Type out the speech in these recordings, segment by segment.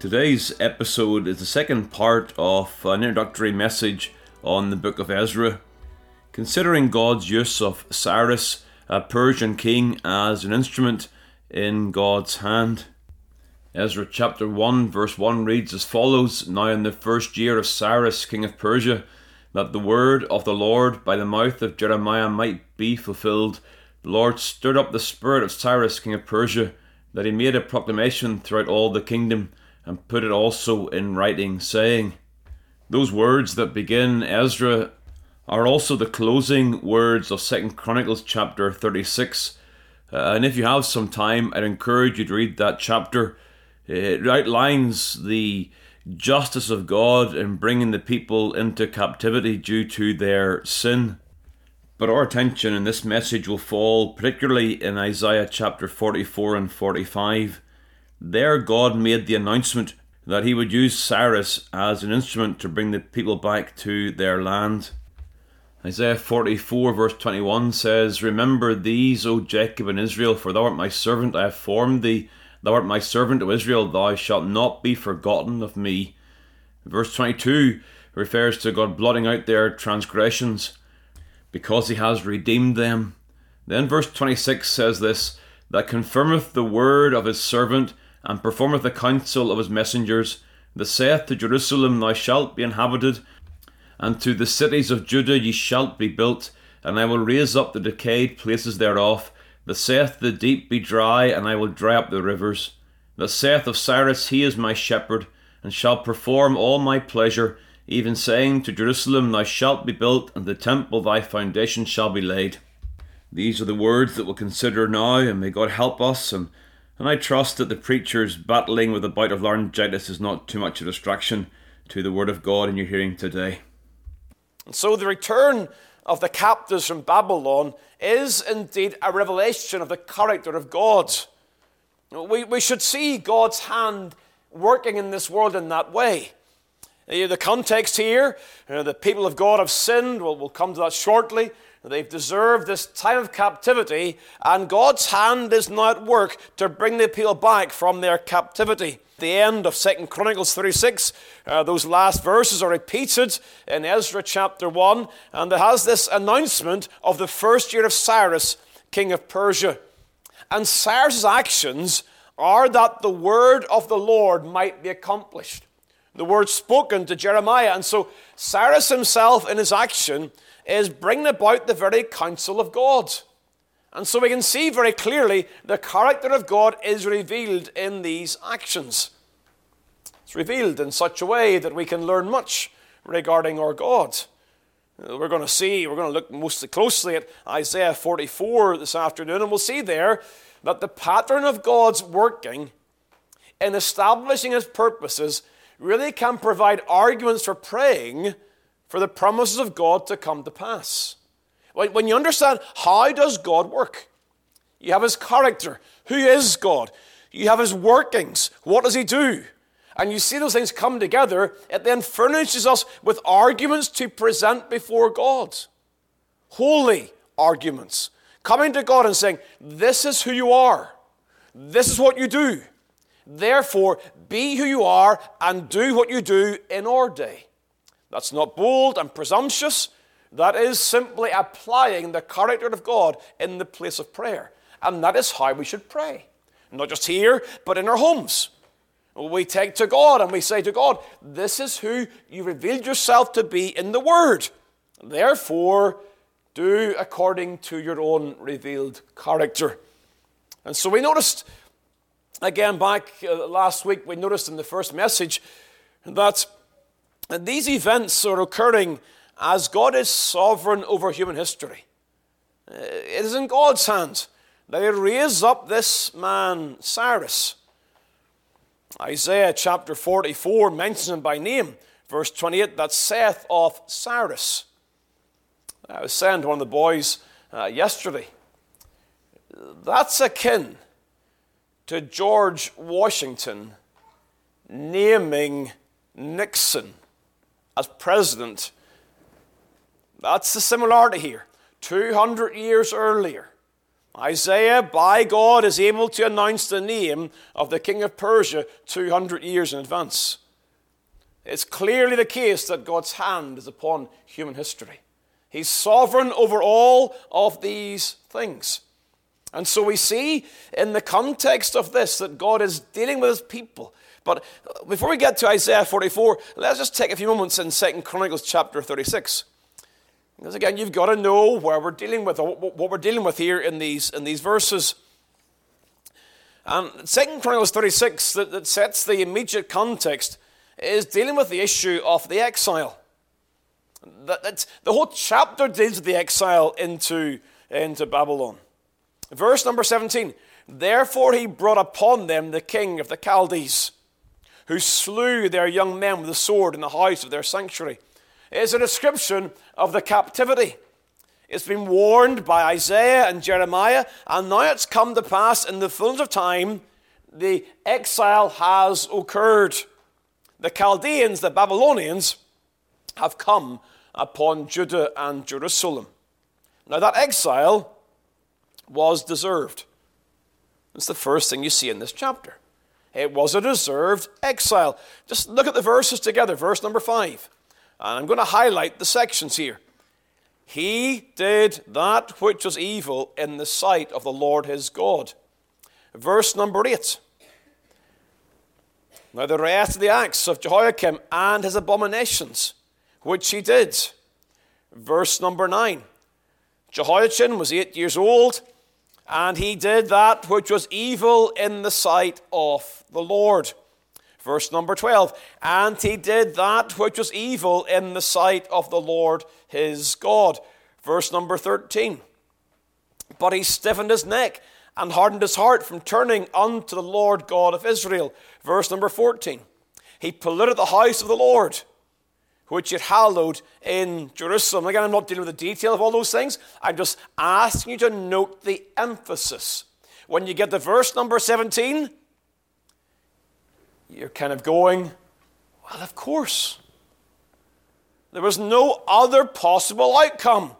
Today's episode is the second part of an introductory message on the book of Ezra. Considering God's use of Cyrus, a Persian king, as an instrument in God's hand. Ezra chapter 1, verse 1 reads as follows Now in the first year of Cyrus, king of Persia, that the word of the Lord by the mouth of Jeremiah might be fulfilled, the Lord stirred up the spirit of Cyrus, king of Persia, that he made a proclamation throughout all the kingdom, and put it also in writing, saying, Those words that begin Ezra are also the closing words of Second Chronicles chapter 36. Uh, and if you have some time, I'd encourage you to read that chapter. It outlines the justice of God in bringing the people into captivity due to their sin. But our attention in this message will fall particularly in Isaiah chapter 44 and 45. There, God made the announcement that he would use Cyrus as an instrument to bring the people back to their land. Isaiah 44, verse 21 says, Remember these, O Jacob and Israel, for thou art my servant, I have formed thee. Thou art my servant, O Israel, thou shalt not be forgotten of me. Verse 22 refers to God blotting out their transgressions because he has redeemed them. Then verse 26 says this that confirmeth the word of his servant and performeth the counsel of his messengers, that saith to Jerusalem, Thou shalt be inhabited, and to the cities of Judah ye shalt be built, and I will raise up the decayed places thereof. That saith the deep be dry, and I will dry up the rivers. That saith of Cyrus, He is my shepherd, and shall perform all my pleasure even saying to Jerusalem, Thou shalt be built, and the temple thy foundation shall be laid. These are the words that we'll consider now, and may God help us. And, and I trust that the preachers battling with a bout of laryngitis is not too much a distraction to the word of God in your hearing today. And so the return of the captives from Babylon is indeed a revelation of the character of God. We, we should see God's hand working in this world in that way. The context here, uh, the people of God have sinned. We'll, we'll come to that shortly. They've deserved this time of captivity, and God's hand is now at work to bring the people back from their captivity. The end of Second Chronicles 36, uh, those last verses are repeated in Ezra chapter 1, and it has this announcement of the first year of Cyrus, king of Persia. And Cyrus's actions are that the word of the Lord might be accomplished the word spoken to Jeremiah. And so Cyrus himself, in his action, is bringing about the very counsel of God. And so we can see very clearly the character of God is revealed in these actions. It's revealed in such a way that we can learn much regarding our God. We're going to see, we're going to look most closely at Isaiah 44 this afternoon, and we'll see there that the pattern of God's working in establishing his purposes really can provide arguments for praying for the promises of God to come to pass. When you understand how does God work, you have his character. Who is God? You have his workings. What does he do? And you see those things come together, it then furnishes us with arguments to present before God. Holy arguments. Coming to God and saying, This is who you are. This is what you do. Therefore, be who you are and do what you do in our day. That's not bold and presumptuous. That is simply applying the character of God in the place of prayer. And that is how we should pray. Not just here, but in our homes. We take to God and we say to God, This is who you revealed yourself to be in the Word. Therefore, do according to your own revealed character. And so we noticed Again, back uh, last week, we noticed in the first message that these events are occurring as God is sovereign over human history. Uh, it is in God's hands that He raised up this man, Cyrus. Isaiah chapter 44 mentions him by name. Verse 28, that saith of Cyrus. I was saying to one of the boys uh, yesterday, that's akin to George Washington naming Nixon as president. That's the similarity here. 200 years earlier, Isaiah, by God, is able to announce the name of the king of Persia 200 years in advance. It's clearly the case that God's hand is upon human history. He's sovereign over all of these things. And so we see in the context of this that God is dealing with his people. But uh, before we get to Isaiah 44, let's just take a few moments in 2 Chronicles chapter 36. Because again, you've got to know where we're dealing with, what we're dealing with here in these, in these verses. And 2 Chronicles 36, that, that sets the immediate context, is dealing with the issue of the exile. That, the whole chapter deals with the exile into, into Babylon. Verse number 17 Therefore he brought upon them the king of the Chaldees, who slew their young men with the sword in the house of their sanctuary. It is a description of the captivity. It's been warned by Isaiah and Jeremiah, and now it's come to pass in the fullness of time, the exile has occurred. The Chaldeans, the Babylonians, have come upon Judah and Jerusalem. Now, that exile was deserved. That's the first thing you see in this chapter. It was a deserved exile. Just look at the verses together. Verse number five. And I'm going to highlight the sections here. He did that which was evil in the sight of the Lord his God. Verse number eight. Now, the rest of the acts of Jehoiakim and his abominations, which he did. Verse number nine. Jehoiachin was eight years old and he did that which was evil in the sight of the Lord. Verse number 12, and he did that which was evil in the sight of the Lord his God. Verse number 13, but he stiffened his neck and hardened his heart from turning unto the Lord God of Israel. Verse number 14, he polluted the house of the Lord which it hallowed in Jerusalem. Again, I'm not dealing with the detail of all those things. I'm just asking you to note the emphasis. When you get to verse number 17, you're kind of going, well, of course. There was no other possible outcome.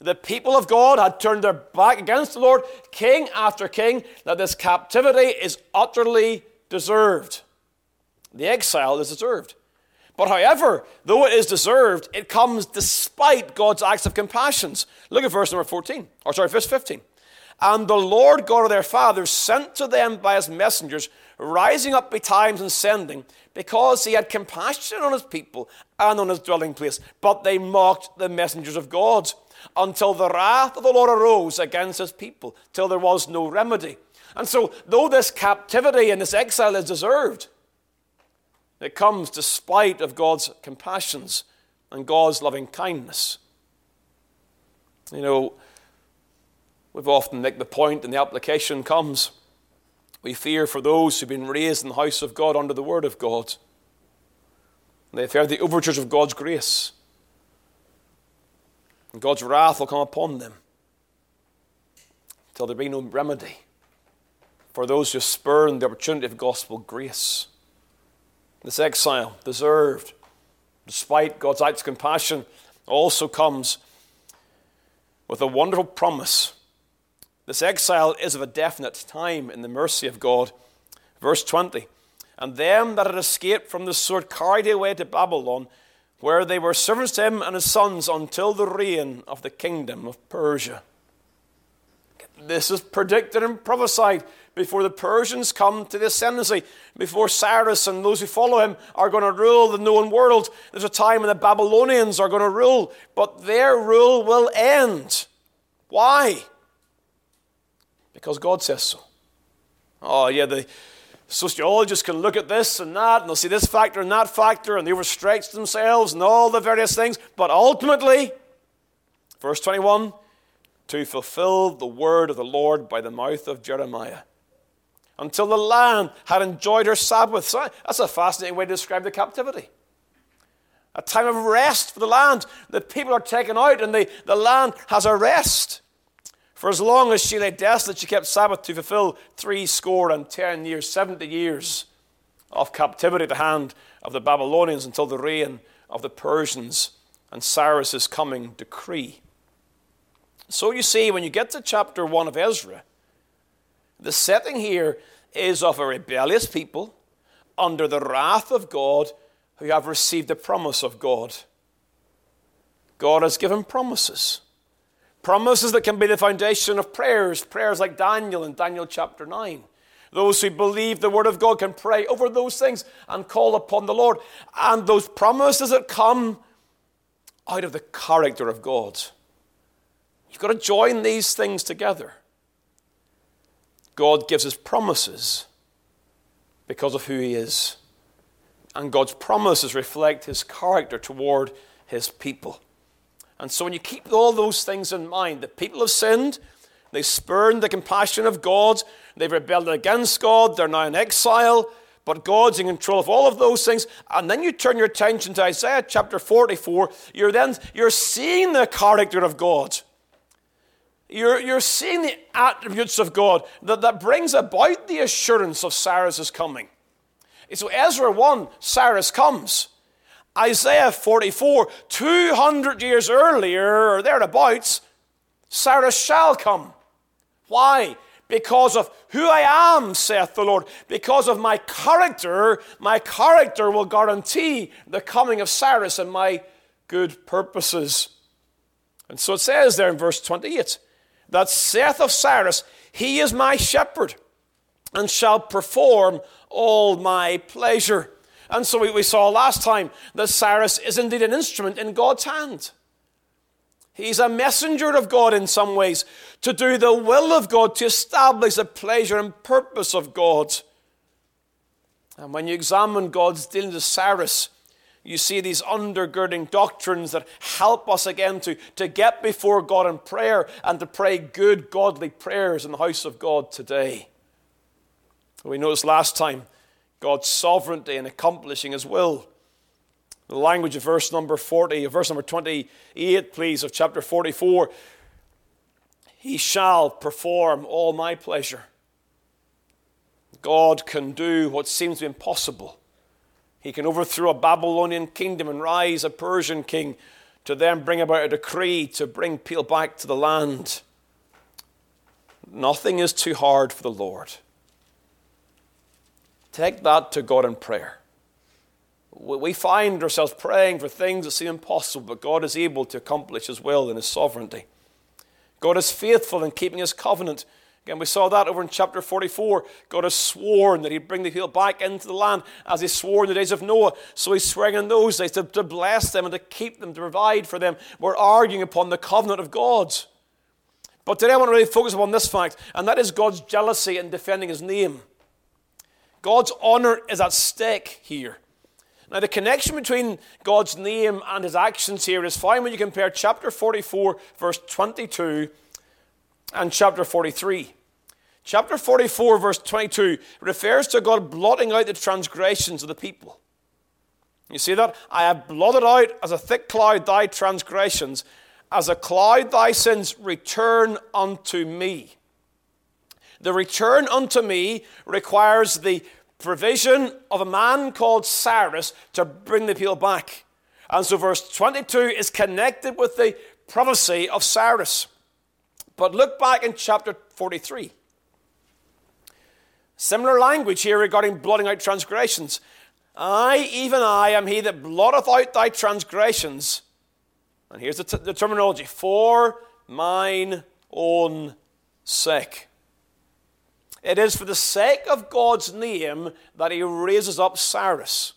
The people of God had turned their back against the Lord, king after king, that this captivity is utterly deserved. The exile is deserved. But however, though it is deserved, it comes despite God's acts of compassion. Look at verse number 14, or sorry, verse 15. And the Lord God of their fathers sent to them by his messengers, rising up betimes and sending, because he had compassion on his people and on his dwelling place. But they mocked the messengers of God, until the wrath of the Lord arose against his people, till there was no remedy. And so, though this captivity and this exile is deserved, it comes despite of God's compassions and God's loving kindness. You know, we've often make the point, and the application comes. We fear for those who've been raised in the house of God under the word of God. They've heard the overtures of God's grace. And God's wrath will come upon them until there be no remedy for those who spurn the opportunity of gospel grace. This exile, deserved, despite God's acts of compassion, also comes with a wonderful promise. This exile is of a definite time in the mercy of God. Verse 20 And them that had escaped from the sword carried away to Babylon, where they were servants to him and his sons until the reign of the kingdom of Persia. This is predicted and prophesied before the Persians come to the ascendancy, before Cyrus and those who follow him are going to rule the known world. There's a time when the Babylonians are going to rule, but their rule will end. Why? Because God says so. Oh, yeah, the sociologists can look at this and that, and they'll see this factor and that factor, and they overstretch themselves and all the various things, but ultimately, verse 21 to fulfill the word of the Lord by the mouth of Jeremiah. until the land had enjoyed her Sabbath. That's a fascinating way to describe the captivity. A time of rest for the land. The people are taken out and the, the land has a rest. For as long as she lay desolate, she kept Sabbath to fulfill three score and ten years, 70 years of captivity at the hand of the Babylonians until the reign of the Persians and Cyrus's coming decree. So you see, when you get to chapter 1 of Ezra, the setting here is of a rebellious people under the wrath of God who have received the promise of God. God has given promises. Promises that can be the foundation of prayers, prayers like Daniel in Daniel chapter 9. Those who believe the word of God can pray over those things and call upon the Lord. And those promises that come out of the character of God. You've got to join these things together. God gives us promises because of who He is. And God's promises reflect His character toward His people. And so when you keep all those things in mind, the people have sinned, they spurned the compassion of God, they've rebelled against God, they're now in exile, but God's in control of all of those things. And then you turn your attention to Isaiah chapter 44, you're then you're seeing the character of God. You're, you're seeing the attributes of God that, that brings about the assurance of Cyrus' coming. So Ezra 1, Cyrus comes. Isaiah 44, 200 years earlier or thereabouts, Cyrus shall come. Why? Because of who I am, saith the Lord. Because of my character, my character will guarantee the coming of Cyrus and my good purposes. And so it says there in verse 28 that saith of Cyrus, He is my shepherd, and shall perform all my pleasure. And so we, saw last time that Cyrus is indeed an instrument in God's hand. He's a messenger of God in some ways to do the will of God, to establish the pleasure and purpose of God. And when you examine God's dealing with Cyrus, you see these undergirding doctrines that help us again to, to get before God in prayer and to pray good, godly prayers in the house of God today. We noticed last time God's sovereignty in accomplishing His will. The language of verse number 40, verse number 28, please, of chapter 44. He shall perform all my pleasure. God can do what seems impossible. He can overthrow a Babylonian kingdom and rise a Persian king to then bring about a decree to bring people back to the land. Nothing is too hard for the Lord. Take that to God in prayer. We find ourselves praying for things that seem impossible, but God is able to accomplish His will in His sovereignty. God is faithful in keeping His covenant Again, we saw that over in chapter 44. God has sworn that He'd bring the people back into the land as He swore in the days of Noah. So He's swearing in those days to, to bless them and to keep them, to provide for them. We're arguing upon the covenant of God. But today I want to really focus upon this fact, and that is God's jealousy in defending His name. God's honor is at stake here. Now, the connection between God's name and his actions here is fine when you compare chapter 44, verse 22, and chapter 43. Chapter 44, verse 22, refers to God blotting out the transgressions of the people. You see that? I have blotted out as a thick cloud thy transgressions, as a cloud thy sins return unto me. The return unto me requires the provision of a man called Cyrus to bring the people back. And so verse 22 is connected with the prophecy of Cyrus. But look back in chapter 43. Similar language here regarding blotting out transgressions. I, even I, am he that blotteth out thy transgressions. And here's the, t- the terminology for mine own sake. It is for the sake of God's name that he raises up Cyrus.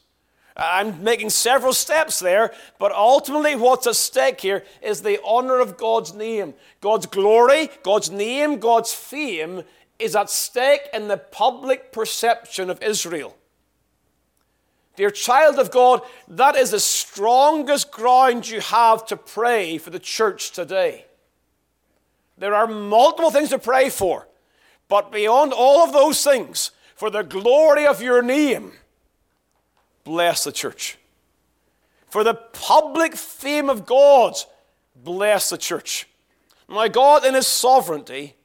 I'm making several steps there, but ultimately, what's at stake here is the honor of God's name. God's glory, God's name, God's fame is at stake in the public perception of Israel. Dear child of God, that is the strongest ground you have to pray for the church today. There are multiple things to pray for. But beyond all of those things, for the glory of your name, bless the church. For the public fame of God, bless the church. My God, in His sovereignty,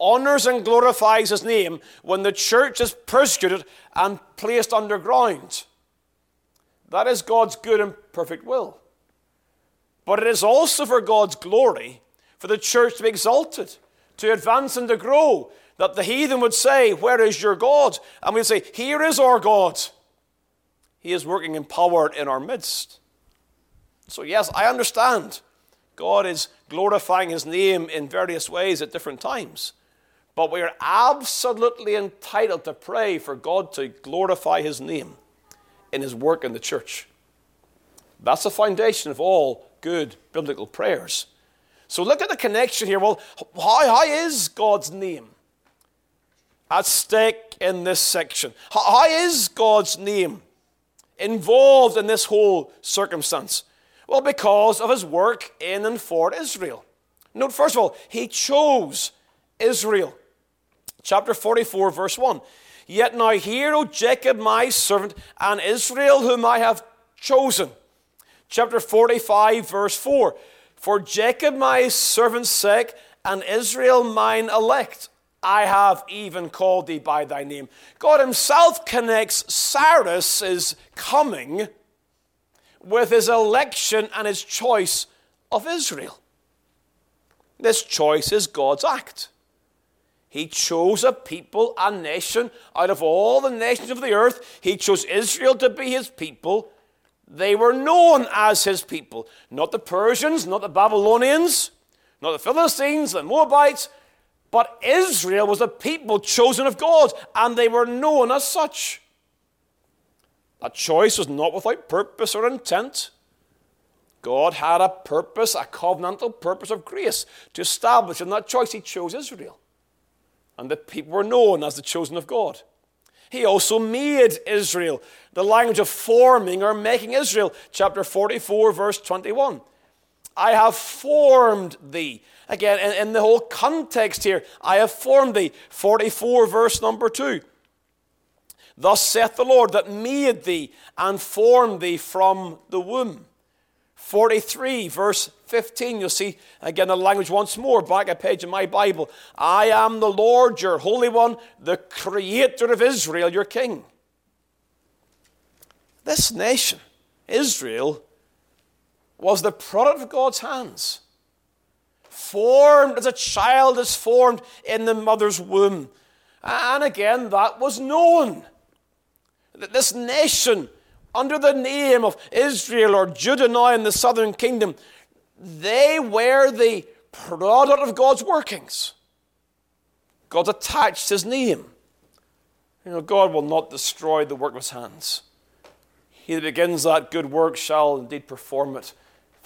honors and glorifies His name when the church is persecuted and placed underground. That is God's good and perfect will. But it is also for God's glory for the church to be exalted, to advance and to grow, that the heathen would say, Where is your God? And we'd say, Here is our God. He is working in power in our midst. So, yes, I understand. God is glorifying His name in various ways at different times. But we are absolutely entitled to pray for God to glorify His name in His work in the church. That's the foundation of all good biblical prayers. So look at the connection here. Well, how, how is God's name at stake in this section? How, is God's name involved in this whole circumstance? Well, because of his work in and for Israel. Note, first of all, he chose Israel chapter 44, verse 1. Yet now hear, O Jacob, my servant, and Israel, whom I have chosen. Chapter 45, verse 4. For Jacob, my servant's sake, and Israel, mine elect, I have even called thee by thy name. God Himself connects Cyrus's coming with his election and his choice of Israel. This choice is God's act. He chose a people, a nation, out of all the nations of the earth. He chose Israel to be his people. They were known as his people. Not the Persians, not the Babylonians, not the Philistines, the Moabites, but Israel was a people chosen of God, and they were known as such. That choice was not without purpose or intent. God had a purpose, a covenantal purpose of grace to establish in that choice. He chose Israel and the people were known as the chosen of God. He also made Israel, the language of forming or making Israel, chapter 44, verse 21. I have formed thee. Again, in, in, the whole context here, I have formed thee. 44, verse number 2. Thus saith the Lord that made thee and formed thee from the womb. 43, verse 15, you'll see again the language once more, back a page in my Bible. I am the Lord, your Holy One, the Creator of Israel, your King. This nation, Israel, was the product of God's hands. Formed as a child is formed in the mother's womb. And again, that was known. That this nation under the name of Israel or Judah now in the southern kingdom, they were the product of God's workings. God attached his name. You know, God will not destroy the work of his hands. He that begins that good work shall indeed perform it.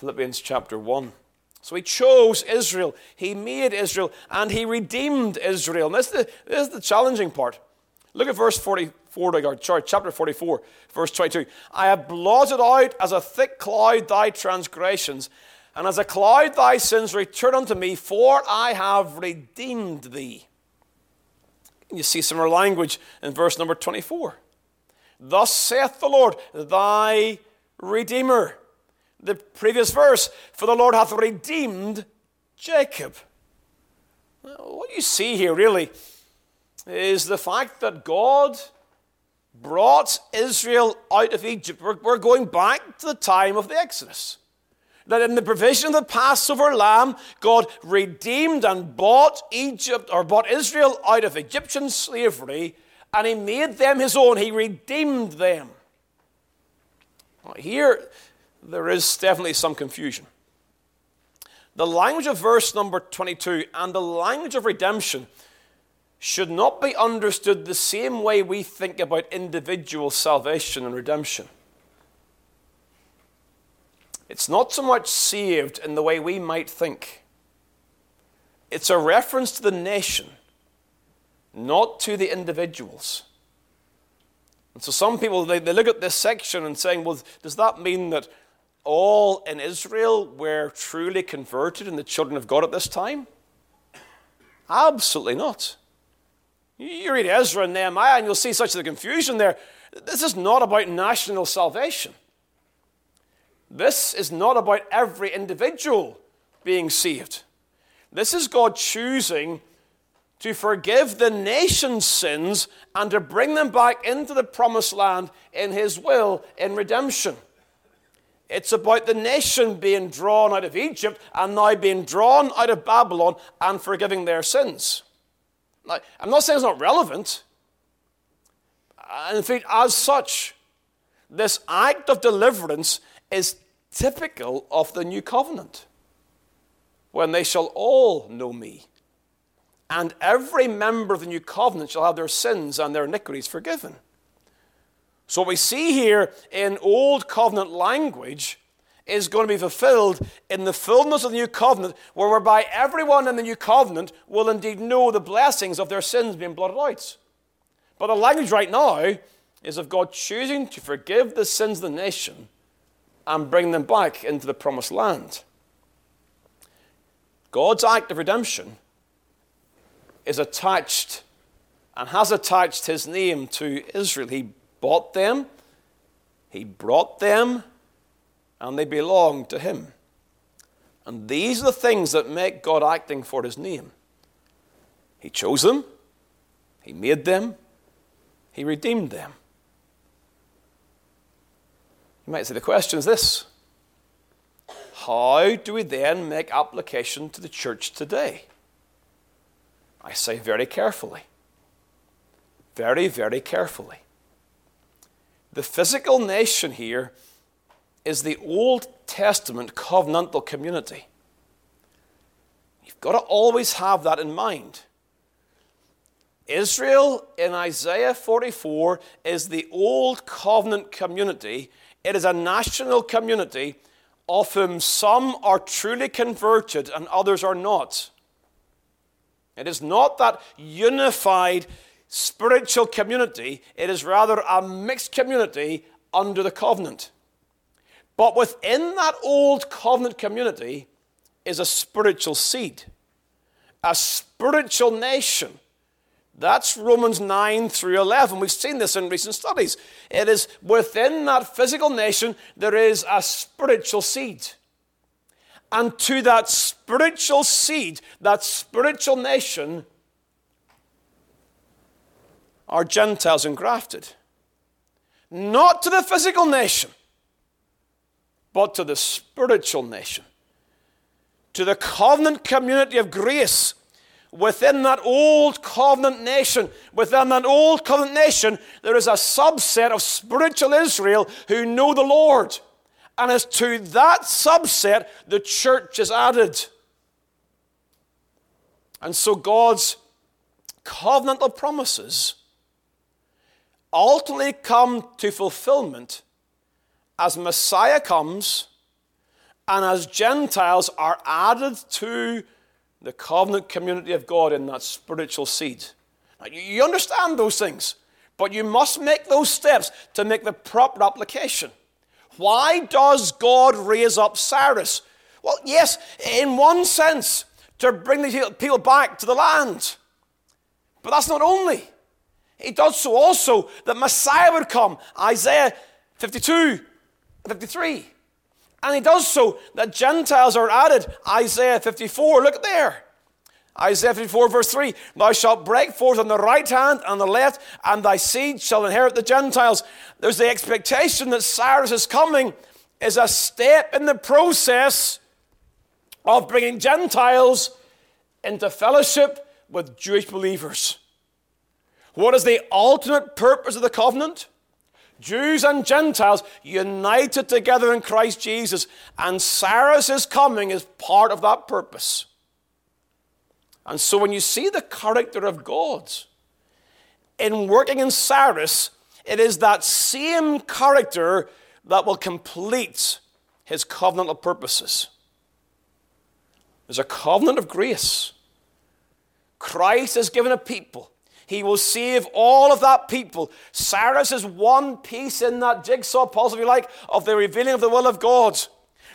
Philippians chapter 1. So he chose Israel, he made Israel, and he redeemed Israel. And this is the, this is the challenging part. Look at verse 40, 40, or sorry, chapter 44, verse 22. I have blotted out as a thick cloud thy transgressions, and as a cloud thy sins return unto me, for I have redeemed thee. You see similar language in verse number 24. Thus saith the Lord, thy Redeemer. The previous verse, for the Lord hath redeemed Jacob. What you see here really is the fact that God brought Israel out of Egypt. We're, going back to the time of the Exodus. That in the provision of the Passover lamb, God redeemed and bought Egypt or bought Israel out of Egyptian slavery, and He made them His own. He redeemed them. Here, there is definitely some confusion. The language of verse number 22 and the language of redemption should not be understood the same way we think about individual salvation and redemption. It's not so much saved in the way we might think. It's a reference to the nation, not to the individuals. And so some people, they, they look at this section and saying, well, does that mean that all in Israel were truly converted and the children of God at this time? Absolutely not. You read Ezra and Nehemiah, and you'll see such a confusion there. This is not about national salvation. This is not about every individual being saved. This is God choosing to forgive the nation's sins and to bring them back into the promised land in His will in redemption. It's about the nation being drawn out of Egypt and now being drawn out of Babylon and forgiving their sins. Now, I'm not saying it's not relevant. In fact, as such, this act of deliverance is typical of the new covenant when they shall all know me. And every member of the new covenant shall have their sins and their iniquities forgiven. So, what we see here in Old Covenant language is going to be fulfilled in the fullness of the new covenant, whereby everyone in the new covenant will indeed know the blessings of their sins being blotted out. But the language right now is of God choosing to forgive the sins of the nation and bring them back into the promised land. God's act of redemption is attached and has attached his name to Israel. He bought them, he brought them, and they belong to him. And these are the things that make God acting for his name. He chose them, he made them, he redeemed them. You might say the question is this How do we then make application to the church today? I say very carefully. Very, very carefully. The physical nation here is the Old Testament covenantal community. You've got to always have that in mind. Israel in Isaiah 44 is the Old Covenant community. It is a national community of whom some are truly converted and others are not. It is not that unified spiritual community, it is rather a mixed community under the covenant. But within that old covenant community is a spiritual seed, a spiritual nation. That's Romans 9 through 11. We've seen this in recent studies. It is within that physical nation, there is a spiritual seed. And to that spiritual seed, that spiritual nation, are Gentiles engrafted. Not to the physical nation, but to the spiritual nation, to the covenant community of grace within that old covenant nation, within that old covenant nation, there is a subset of spiritual Israel who know the Lord. And as to that subset, the church is added. And so God's covenantal promises ultimately come to fulfillment as Messiah comes and as Gentiles are added to the covenant community of God in that spiritual seed. Now, you understand those things, but you must make those steps to make the proper application. Why does God raise up Cyrus? Well, yes, in one sense, to bring the people back to the land. But that's not only. He does so also that Messiah would come. Isaiah 52, 53. And he does so that Gentiles are added. Isaiah 54, look at there. Isaiah 54, verse 3 Thou shalt break forth on the right hand and the left, and thy seed shall inherit the Gentiles. There's the expectation that Cyrus is coming is a step in the process of bringing Gentiles into fellowship with Jewish believers. What is the ultimate purpose of the covenant? Jews and Gentiles united together in Christ Jesus, and Cyrus' coming is part of that purpose. And so when you see the character of God in working in Cyrus, it is that same character that will complete his covenantal purposes. There's a covenant of grace. Christ has given a people. He will save all of that people. Cyrus is one piece in that jigsaw puzzle, if you like, of the revealing of the will of God.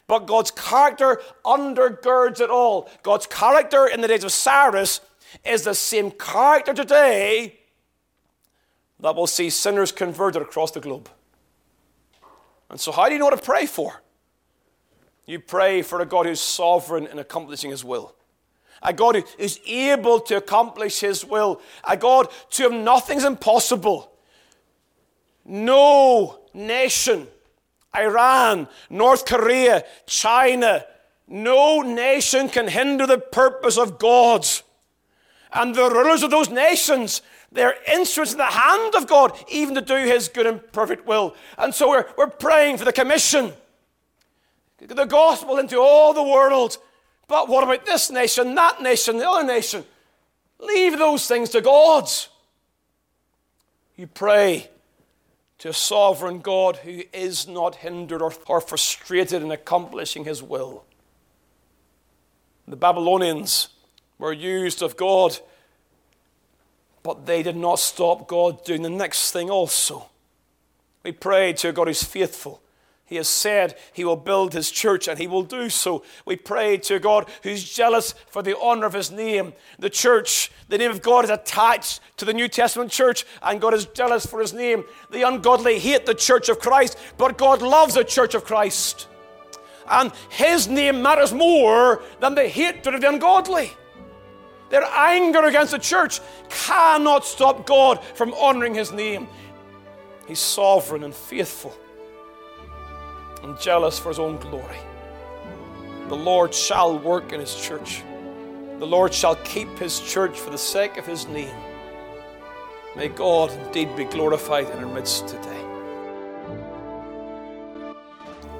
But God's character undergirds it all. God's character in the days of Cyrus is the same character today that will see sinners converted across the globe. And so, how do you know what to pray for? You pray for a God who's sovereign in accomplishing his will. A God who is able to accomplish his will. A God to whom nothing's impossible. No nation, Iran, North Korea, China, no nation can hinder the purpose of God. And the rulers of those nations, they're instruments in the hand of God, even to do His good and perfect will. And so we're, we're praying for the commission, the gospel into all the world. But what about this nation, that nation, the other nation? Leave those things to God. You pray to a sovereign God who is not hindered or, frustrated in accomplishing His will. The Babylonians were used of God, but they did not stop God doing the next thing also. We pray to a God who's faithful. He has said he will build his church and he will do so. We pray to God who's jealous for the honor of his name. The church, the name of God is attached to the New Testament church and God is jealous for his name. The ungodly hate the church of Christ, but God loves the church of Christ and his name matters more than the hatred of the ungodly. Their anger against the church cannot stop God from honoring his name. He's sovereign and faithful and jealous for his own glory. The Lord shall work in his church. The Lord shall keep his church for the sake of his name. May God indeed be glorified in our midst today.